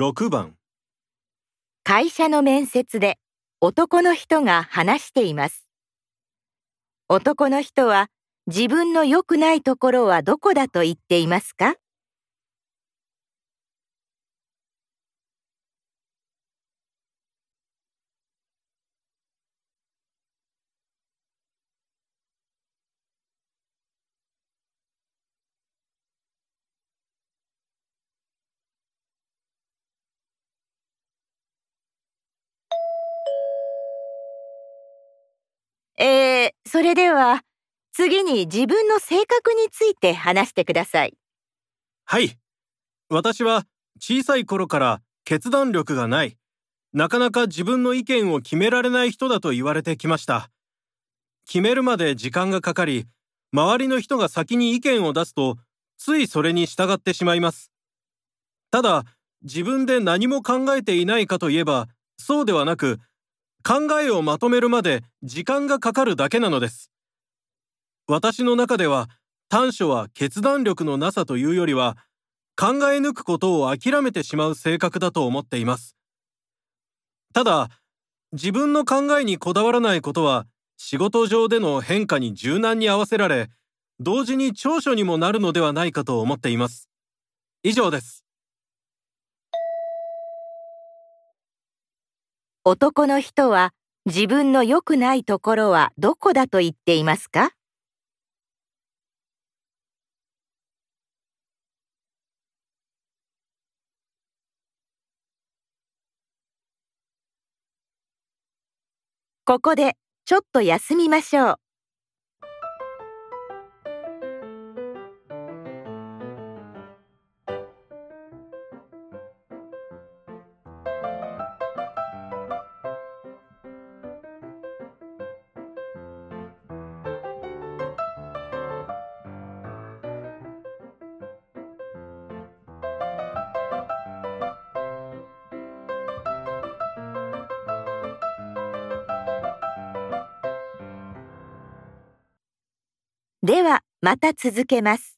6番会社の面接で男の人が話しています。男の人は自分の良くないところはどこだと言っていますか？それでは次に自分の性格について話してください。はい。私は小さい頃から決断力がない。なかなか自分の意見を決められない人だと言われてきました。決めるまで時間がかかり周りの人が先に意見を出すとついそれに従ってしまいます。ただ自分で何も考えていないかといえばそうではなく考えをまとめるまで時間がかかるだけなのです。私の中では短所は決断力のなさというよりは考え抜くことを諦めてしまう性格だと思っています。ただ自分の考えにこだわらないことは仕事上での変化に柔軟に合わせられ同時に長所にもなるのではないかと思っています。以上です。男の人は自分の良くないところはどこだと言っていますか？ここでちょっと休みましょう。ではまた続けます。